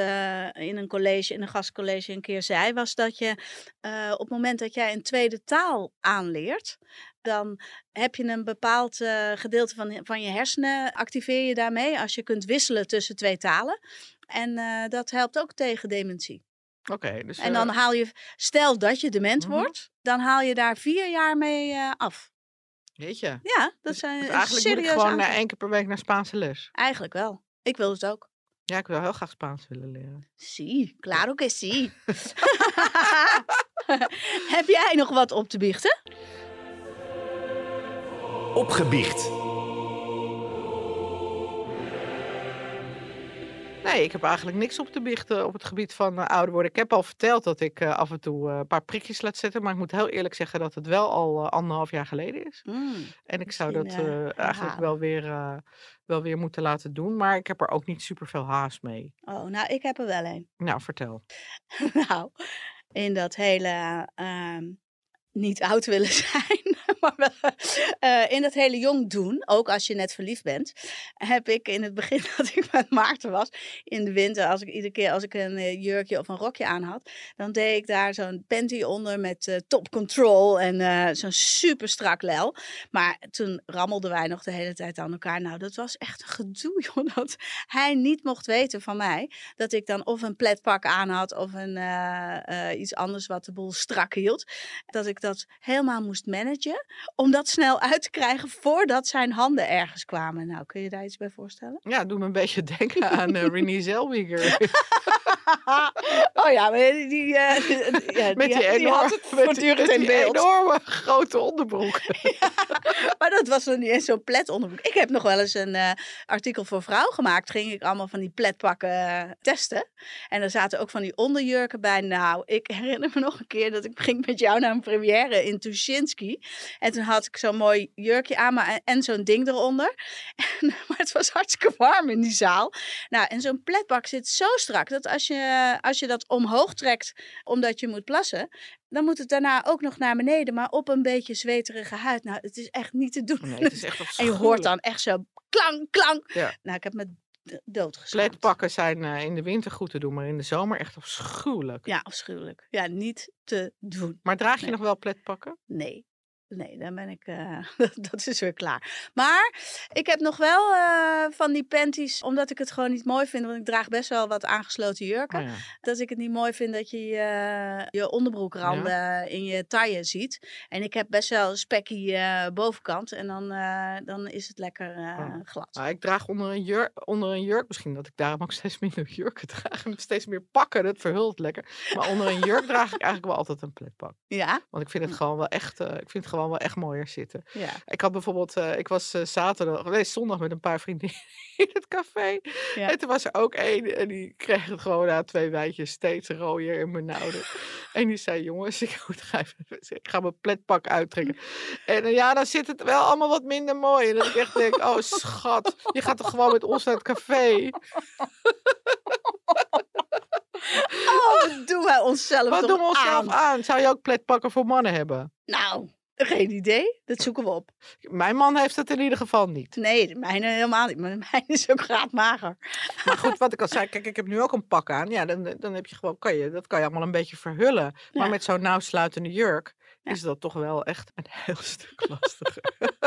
Speaker 2: in een college, in een gastcollege een keer zei, was dat je op het moment dat jij een tweede taal aanleert, dan heb je een bepaald gedeelte van, van je hersenen, activeer je daarmee als je kunt wisselen tussen twee talen. En dat helpt ook tegen dementie.
Speaker 3: Oké, dus
Speaker 2: En dan
Speaker 3: eh,
Speaker 2: haal je, stel dat je dement
Speaker 3: Mhm.
Speaker 2: wordt, dan haal je daar vier jaar mee eh, af.
Speaker 3: weet je.
Speaker 2: Ja, dat
Speaker 3: Dus,
Speaker 2: zijn
Speaker 3: dus eigenlijk moet ik gewoon eh,
Speaker 2: aantal.
Speaker 3: één keer per week naar Spaanse les.
Speaker 2: Eigenlijk wel. Ik wil het ook.
Speaker 3: Ja, ik wil heel graag Spaans willen leren.
Speaker 2: Sí, claro que sí. Heb jij nog wat op te biechten?
Speaker 1: Opgebiecht.
Speaker 3: Nee, ik heb eigenlijk niks op te biechten op het gebied van eh, ouder worden. Ik heb al verteld dat ik eh, af en toe eh, een paar prikjes laat zetten. Maar ik moet heel eerlijk zeggen dat het wel al anderhalf jaar geleden is. En ik zou dat eigenlijk wel weer, wel weer moeten laten doen. Maar ik heb er ook niet super veel haast mee.
Speaker 2: Oh, nou, ik heb er wel een.
Speaker 3: Nou, vertel.
Speaker 2: nou, in dat hele ehm, niet oud willen zijn, maar wel eh, in dat hele jong doen, ook als je net verliefd bent, heb ik in het begin dat ik met Maarten was, in de winter, als ik iedere keer als ik een eh, jurkje of een rokje aan had, dan deed ik daar zo'n panty onder met eh, top control en zo'n super strak lel. Maar toen rammelden wij nog de hele tijd aan elkaar. Nou, dat was echt een gedoe, joh, dat hij niet mocht weten van mij dat ik dan of een pletpak aan had of een, iets anders wat de boel strak hield. Dat ik dat helemaal moest managen om dat snel uit te krijgen voordat zijn handen ergens kwamen. Nou, kun je daar iets bij voorstellen?
Speaker 3: Ja, doe me een beetje denken aan eh Renee Zellweger.
Speaker 2: oh ja, maar die, die, eh, die- ja,
Speaker 3: met die,
Speaker 2: had het voortdurend in beeld.
Speaker 3: enorme grote onderbroek.
Speaker 2: Maar dat was nog niet eens zo'n plet onderbroek. Ik heb nog wel eens een eh, artikel voor vrouw gemaakt. Ging ik allemaal van die pletpakken eh, testen. En er zaten ook van die onderjurken bij. Nou, ik herinner me nog een keer dat ik ging met jou naar een première in Tuschinski. En toen had ik zo'n mooi jurkje aan me en, zo'n ding eronder. En, maar het was hartstikke warm in die zaal. Nou, en zo'n pletpak zit zo strak dat als je, als je dat omhoog trekt omdat je moet plassen, dan moet het daarna ook nog naar beneden, maar op een beetje zweterige huid. Nou, het is echt niet te doen.
Speaker 3: Nee, het is echt
Speaker 2: en je hoort dan echt zo klank, klank.
Speaker 3: Ja.
Speaker 2: Nou, ik heb met d- doodgeschaamd.
Speaker 3: Pletpakken zijn eh, in de winter goed te doen, maar in de zomer echt afschuwelijk.
Speaker 2: Ja, afschuwelijk. Ja, niet te doen.
Speaker 3: Maar draag je
Speaker 2: Nee.
Speaker 3: nog wel pletpakken?
Speaker 2: Nee. Nee, dan ben ik. eh, dat is weer klaar. Maar ik heb nog wel eh, van die panties, omdat ik het gewoon niet mooi vind. Want ik draag best wel wat aangesloten jurken.
Speaker 3: Oh ja.
Speaker 2: Dat ik het niet mooi vind dat je je, je onderbroekranden in je taille ziet. En ik heb best wel een spekkie eh, bovenkant. En dan, eh, dan is het lekker eh,
Speaker 3: Oh.
Speaker 2: glad.
Speaker 3: Maar ik draag onder een, jurk, onder een jurk, misschien dat ik daarom ook steeds minder jurken draag. En steeds meer pakken, dat verhult lekker. Maar onder een jurk draag ik eigenlijk wel altijd een pletpak.
Speaker 2: Ja,
Speaker 3: Want ik vind het gewoon wel echt, eh, ik vind het gewoon wel echt mooier zitten.
Speaker 2: ja.
Speaker 3: Ik had bijvoorbeeld, eh, ik was eh, zaterdag, nee, zondag met een paar vriendinnen in het café.
Speaker 2: Ja.
Speaker 3: En toen was er ook één en die kreeg het gewoon na twee wijntjes steeds rooier en benauwder. en die zei, jongens, ik, moet ga even, ik ga mijn pletpak uittrekken. En eh, ja, dan zit het wel allemaal wat minder mooi. En dat ik echt denk, oh schat, je gaat toch gewoon met ons naar het café?
Speaker 2: Oh, wat doen wij onszelf
Speaker 3: Wat doen we onszelf
Speaker 2: aan?
Speaker 3: aan? Zou je ook pletpakken voor mannen hebben?
Speaker 2: Nou, geen idee. Dat zoeken we op.
Speaker 3: Mijn man heeft het in ieder geval niet.
Speaker 2: Nee, de mijne helemaal niet. Maar mijne is ook graadmager.
Speaker 3: Maar goed, wat ik al zei, kijk, ik heb nu ook een pak aan. Ja, dan, dan heb je gewoon, kan je, dat kan je allemaal een beetje verhullen. Maar
Speaker 2: Ja.
Speaker 3: met zo'n nauwsluitende jurk
Speaker 2: Ja.
Speaker 3: is dat toch wel echt een heel stuk lastiger.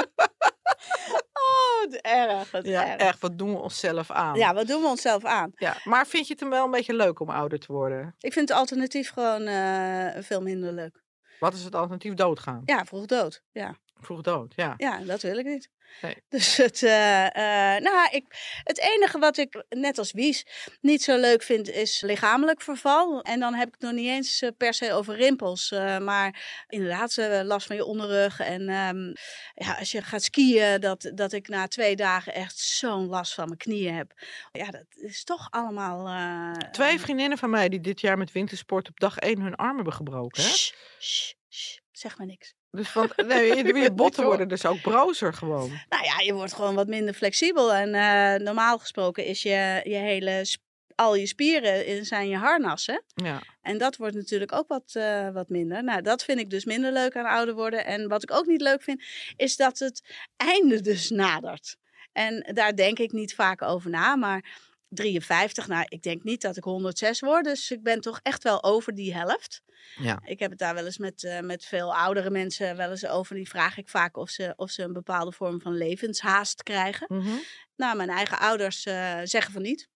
Speaker 2: Oh, wat erg. Wat
Speaker 3: ja,
Speaker 2: erg.
Speaker 3: echt, wat doen we onszelf aan?
Speaker 2: Ja, wat doen we onszelf aan?
Speaker 3: Ja, maar vind je het hem wel een beetje leuk om ouder te worden?
Speaker 2: Ik vind het alternatief gewoon eh, veel minder leuk.
Speaker 3: Wat is het alternatief? Doodgaan.
Speaker 2: Ja, vroeg dood. Ja,
Speaker 3: Vroeg dood, ja.
Speaker 2: ja dat wil ik niet.
Speaker 3: Nee.
Speaker 2: Dus het, eh, eh, nou, ik, het enige wat ik, net als Wies, niet zo leuk vind, is lichamelijk verval. En dan heb ik het nog niet eens eh, per se over rimpels. maar inderdaad, last van je onderrug. En ehm, ja, als je gaat skiën, dat, dat ik na twee dagen echt zo'n last van mijn knieën heb. Ja, dat is toch allemaal...
Speaker 3: Twee vriendinnen van mij die dit jaar met wintersport op dag 1 hun arm hebben gebroken. Hè?
Speaker 2: Shh, shh, shh, zeg maar niks.
Speaker 3: Dus van, nee, je, botten worden dus ook brozer gewoon.
Speaker 2: Nou ja, je wordt gewoon wat minder flexibel. En eh, normaal gesproken is je, je hele, al je spieren in- zijn je harnassen.
Speaker 3: Ja.
Speaker 2: En dat wordt natuurlijk ook wat, eh, wat minder. Nou, dat vind ik dus minder leuk aan ouder worden. En wat ik ook niet leuk vind, is dat het einde dus nadert. En daar denk ik niet vaak over na, maar 53, nou, ik denk niet dat ik 106 word. Dus ik ben toch echt wel over die helft.
Speaker 3: Ja.
Speaker 2: Ik heb het daar wel eens met, eh, met veel oudere mensen wel eens over. Die vraag ik vaak of ze, of ze een bepaalde vorm van levenshaast krijgen.
Speaker 3: Mhm.
Speaker 2: Nou, mijn eigen ouders eh, zeggen van niet.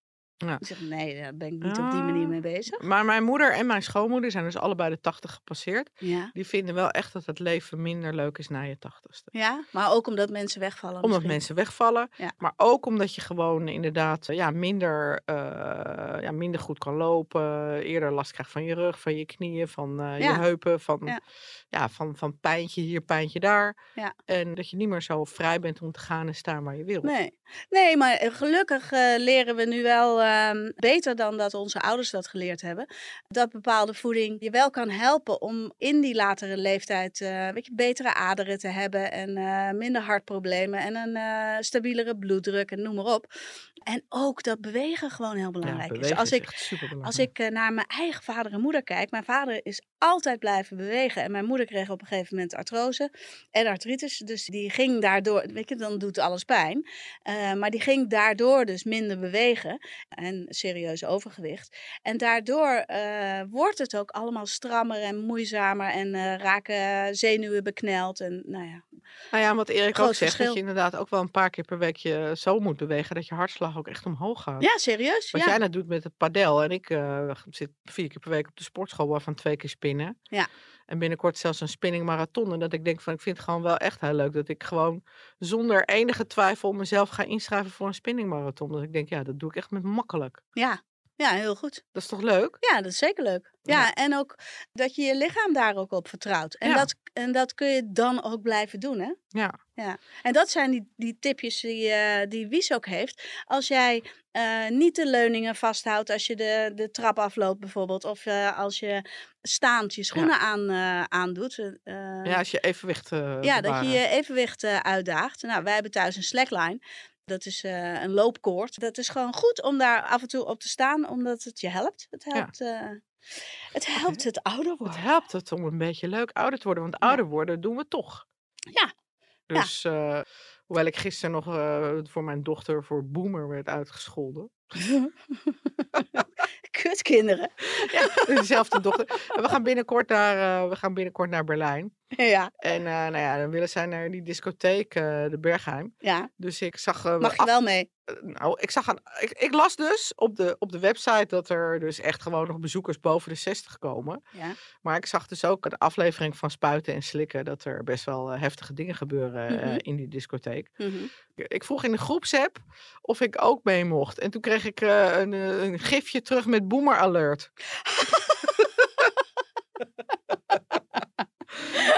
Speaker 3: Ja.
Speaker 2: Ik zeg, nee, daar ben ik niet op die manier
Speaker 3: Ah.
Speaker 2: mee bezig.
Speaker 3: Maar mijn moeder en mijn schoonmoeder zijn dus allebei de 80 gepasseerd.
Speaker 2: Ja.
Speaker 3: Die vinden wel echt dat het leven minder leuk is na je tachtigste.
Speaker 2: ja, maar ook omdat mensen wegvallen.
Speaker 3: Omdat
Speaker 2: misschien.
Speaker 3: mensen wegvallen.
Speaker 2: Ja.
Speaker 3: Maar ook omdat je gewoon inderdaad ja, minder, eh, ja, minder goed kan lopen. Eerder last krijgt van je rug, van je knieën, van eh, je heupen. Van,
Speaker 2: Ja.
Speaker 3: van, van pijntje hier, pijntje daar.
Speaker 2: Ja.
Speaker 3: En dat je niet meer zo vrij bent om te gaan en staan waar je wil.
Speaker 2: Nee. nee, maar eh, gelukkig leren we nu wel ehm, beter dan dat onze ouders dat geleerd hebben. Dat bepaalde voeding je wel kan helpen om in die latere leeftijd eh, weet je, betere aderen te hebben. En eh, minder hartproblemen en een eh, stabielere bloeddruk en noem maar op. En ook dat bewegen gewoon heel belangrijk is. Als
Speaker 3: is
Speaker 2: ik. Als ik naar mijn eigen vader en moeder kijk, mijn vader is altijd blijven bewegen. En mijn moeder kreeg op een gegeven moment artrose en artritis. Dus die ging daardoor, weet je, dan doet alles pijn. Maar die ging daardoor dus minder bewegen en serieus overgewicht. En daardoor eh, wordt het ook allemaal strammer en moeizamer en eh, raken zenuwen bekneld. En nou ja,
Speaker 3: Nou ja, wat Erik ook zegt, dat je inderdaad ook wel een paar keer per week je zo moet bewegen dat je hartslag ook echt omhoog gaat.
Speaker 2: ja serieus.
Speaker 3: Wat
Speaker 2: ja.
Speaker 3: jij net doet met het padel en ik eh, zit vier keer per week op de sportschool waarvan twee keer spinnen.
Speaker 2: Ja.
Speaker 3: En binnenkort zelfs een spinning marathon. En dat ik denk van ik vind het gewoon wel echt heel leuk dat ik gewoon zonder enige twijfel mezelf ga inschrijven voor een spinning marathon. Dat ik denk ja, dat doe ik echt met makkelijk.
Speaker 2: ja. Ja, heel goed.
Speaker 3: Dat is toch leuk?
Speaker 2: Ja, dat is zeker leuk. Ja,
Speaker 3: Ja.
Speaker 2: en ook dat je je lichaam daar ook op vertrouwt. En,
Speaker 3: Ja.
Speaker 2: dat, en dat kun je dan ook blijven doen, hè?
Speaker 3: Ja.
Speaker 2: En dat zijn die, die tipjes die, eh, die Wies ook heeft. Als jij eh, niet de leuningen vasthoudt als je de, de trap afloopt bijvoorbeeld. Of eh, als je staand je schoenen aan, aandoet.
Speaker 3: Ja, als je evenwicht
Speaker 2: ja, dat je je evenwicht uitdaagt. Nou, wij hebben thuis een slackline. Dat is eh, een loopkoord. Dat is gewoon goed om daar af en toe op te staan, omdat het je helpt. Het helpt, eh, het, helpt het ouder
Speaker 3: Het
Speaker 2: worden.
Speaker 3: helpt het om een beetje leuk ouder te worden. Want ouder worden doen we toch.
Speaker 2: Ja. Ja.
Speaker 3: Dus, eh, Hoewel ik gisteren nog voor mijn dochter voor boomer werd uitgescholden.
Speaker 2: Kutkinderen.
Speaker 3: Ja, dezelfde dochter. We gaan binnenkort naar, we gaan binnenkort naar Berlijn.
Speaker 2: Ja,
Speaker 3: En eh, nou ja, dan willen zij naar die discotheek, eh, de Bergheim.
Speaker 2: ja.
Speaker 3: Dus ik zag... eh,
Speaker 2: Mag je
Speaker 3: af-
Speaker 2: wel mee?
Speaker 3: Nou, ik, zag aan, ik, ik las dus op de, op de website dat er dus echt gewoon nog bezoekers boven de 60 komen.
Speaker 2: Ja.
Speaker 3: Maar ik zag dus ook een aflevering van Spuiten en Slikken dat er best wel heftige dingen gebeuren
Speaker 2: Mhm.
Speaker 3: in die discotheek.
Speaker 2: Mhm.
Speaker 3: Ik vroeg in de groepsapp of ik ook mee mocht. En toen kreeg ik een, een gifje terug met Boomer Alert.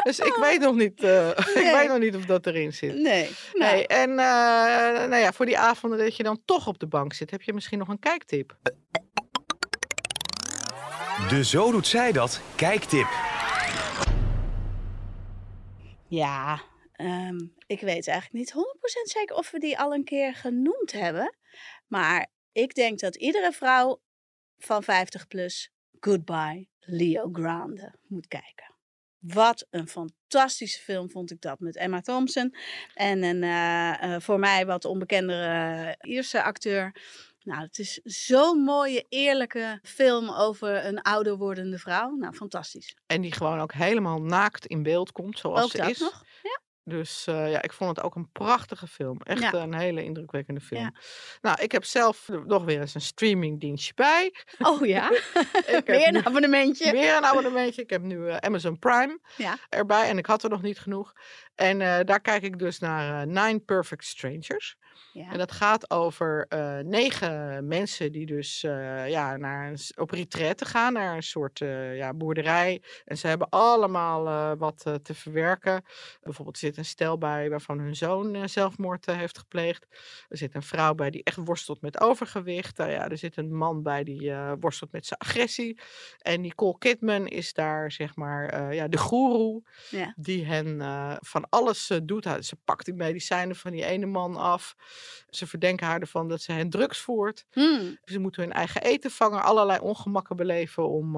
Speaker 3: dus ik weet nog niet, eh, ik weet nog niet of dat erin zit.
Speaker 2: Nee. Nou,
Speaker 3: Nee, en eh, nou ja, voor die avonden dat je dan toch op de bank zit, heb je misschien nog een kijktip.
Speaker 1: De Zo Doet Zij Dat kijktip.
Speaker 2: Ja, ehm, ik weet eigenlijk niet 100% zeker of we die al een keer genoemd hebben. Maar ik denk dat iedere vrouw van 50 plus Goodbye Leo Grande moet kijken. Wat een fantastische film vond ik dat met Emma Thompson. En een eh, eh, voor mij wat onbekendere Ierse acteur. Nou, het is zo'n mooie, eerlijke film over een ouder wordende vrouw. Nou, fantastisch.
Speaker 3: En die gewoon ook helemaal naakt in beeld komt, zoals
Speaker 2: Ook
Speaker 3: ze
Speaker 2: dat
Speaker 3: is.
Speaker 2: nog? Ja.
Speaker 3: Dus eh, ja, ik vond het ook een prachtige film. Echt
Speaker 2: Ja.
Speaker 3: een hele indrukwekkende film.
Speaker 2: Ja.
Speaker 3: Nou, ik heb zelf nog weer eens een streamingdienstje bij.
Speaker 2: Oh ja? Weer een
Speaker 3: nu-
Speaker 2: abonnementje.
Speaker 3: Weer een abonnementje. Ik heb nu eh, Amazon Prime
Speaker 2: Ja.
Speaker 3: erbij en ik had er nog niet genoeg. En eh, daar kijk ik dus naar Nine Perfect Strangers.
Speaker 2: Ja.
Speaker 3: En dat gaat over negen mensen die dus ja, naar een, op retraite gaan, naar een soort ja, boerderij. En ze hebben allemaal wat te verwerken. Bijvoorbeeld er zit een stel bij waarvan hun zoon eh, zelfmoord eh, heeft gepleegd. Er zit een vrouw bij die echt worstelt met overgewicht. Nou ja, er zit een man bij die eh, worstelt met zijn agressie. En Nicole Kidman is daar zeg maar ja, de goeroe
Speaker 2: Ja.
Speaker 3: die hen van alles doet. Ze pakt die medicijnen van die ene man af. Ze verdenken haar ervan dat ze hen drugs voert.
Speaker 2: Hmm.
Speaker 3: Ze moeten hun eigen eten vangen, allerlei ongemakken beleven om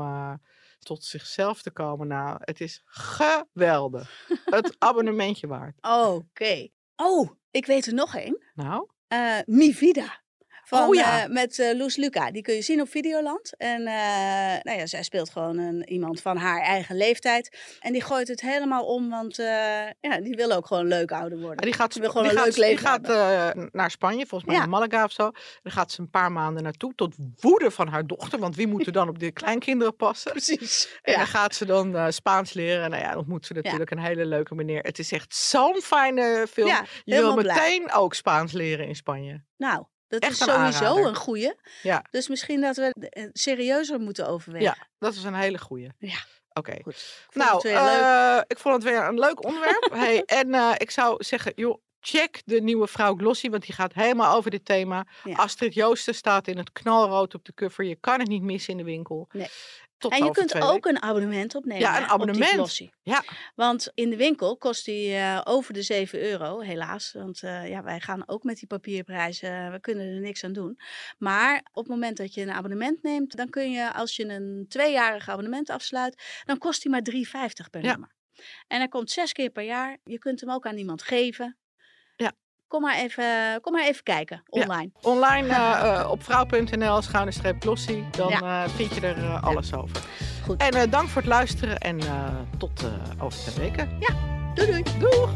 Speaker 3: tot zichzelf te komen. Nou, het is geweldig. Het abonnementje waard.
Speaker 2: Oké. Oh, ik weet er nog één.
Speaker 3: Nou,
Speaker 2: Mi Vida. Van,
Speaker 3: Oh ja.
Speaker 2: eh, met eh, Loes Luca. Die kun je zien op Videoland. En eh, nou ja, zij speelt gewoon een, iemand van haar eigen leeftijd. En die gooit het helemaal om, want ja, die wil ook gewoon leuk ouder worden.
Speaker 3: die gaat,
Speaker 2: Die wil
Speaker 3: sp-
Speaker 2: gewoon
Speaker 3: die
Speaker 2: een
Speaker 3: gaat,
Speaker 2: leuk
Speaker 3: die
Speaker 2: leven
Speaker 3: gaat eh, naar Spanje, volgens mij
Speaker 2: Ja.
Speaker 3: naar Malaga of zo. Daar gaat ze een paar maanden naartoe, tot woede van haar dochter. Want wie moet er dan op de kleinkinderen passen?
Speaker 2: Precies.
Speaker 3: En
Speaker 2: Ja.
Speaker 3: dan gaat ze dan Spaans leren. Nou ja, dan ontmoet ze natuurlijk een hele leuke meneer. Het is echt zo'n fijne film.
Speaker 2: Ja,
Speaker 3: je wil
Speaker 2: blij.
Speaker 3: meteen ook Spaans leren in Spanje.
Speaker 2: Nou, dat
Speaker 3: Echt
Speaker 2: is sowieso
Speaker 3: aanrader.
Speaker 2: een goeie.
Speaker 3: Ja.
Speaker 2: Dus misschien dat we eh, serieuzer moeten overwegen.
Speaker 3: Ja, dat is een hele goeie.
Speaker 2: Ja.
Speaker 3: Oké. Nou, eh, ik vond het weer een leuk onderwerp. hey, en eh, ik zou zeggen, joh, check de nieuwe vrouw Glossy, want die gaat helemaal over dit thema.
Speaker 2: Ja.
Speaker 3: Astrid Joosten staat in het knalrood op de cover. Je kan het niet missen in de winkel.
Speaker 2: Nee.
Speaker 3: Tot
Speaker 2: En je kunt ook een abonnement opnemen.
Speaker 3: Ja, een
Speaker 2: hè, op die
Speaker 3: abonnement. Ja.
Speaker 2: Want in de winkel kost die eh, over de 7 euro, helaas. Want eh, ja, wij gaan ook met die papierprijzen, we kunnen er niks aan doen. Maar op het moment dat je een abonnement neemt, dan kun je, als je een tweejarig abonnement afsluit, dan kost die maar 3,50 per
Speaker 3: Ja.
Speaker 2: nummer. En hij komt zes keer per jaar. Je kunt hem ook aan iemand geven.
Speaker 3: Ja.
Speaker 2: Kom maar even, kom maar even kijken
Speaker 3: Ja.
Speaker 2: online.
Speaker 3: Online eh, eh, op vrouw.nl schuine Glossy. Dan
Speaker 2: Ja.
Speaker 3: eh, vind je er alles over.
Speaker 2: Goed.
Speaker 3: En dank voor het luisteren en tot over twee weken.
Speaker 2: Doei doei.
Speaker 3: Doeg!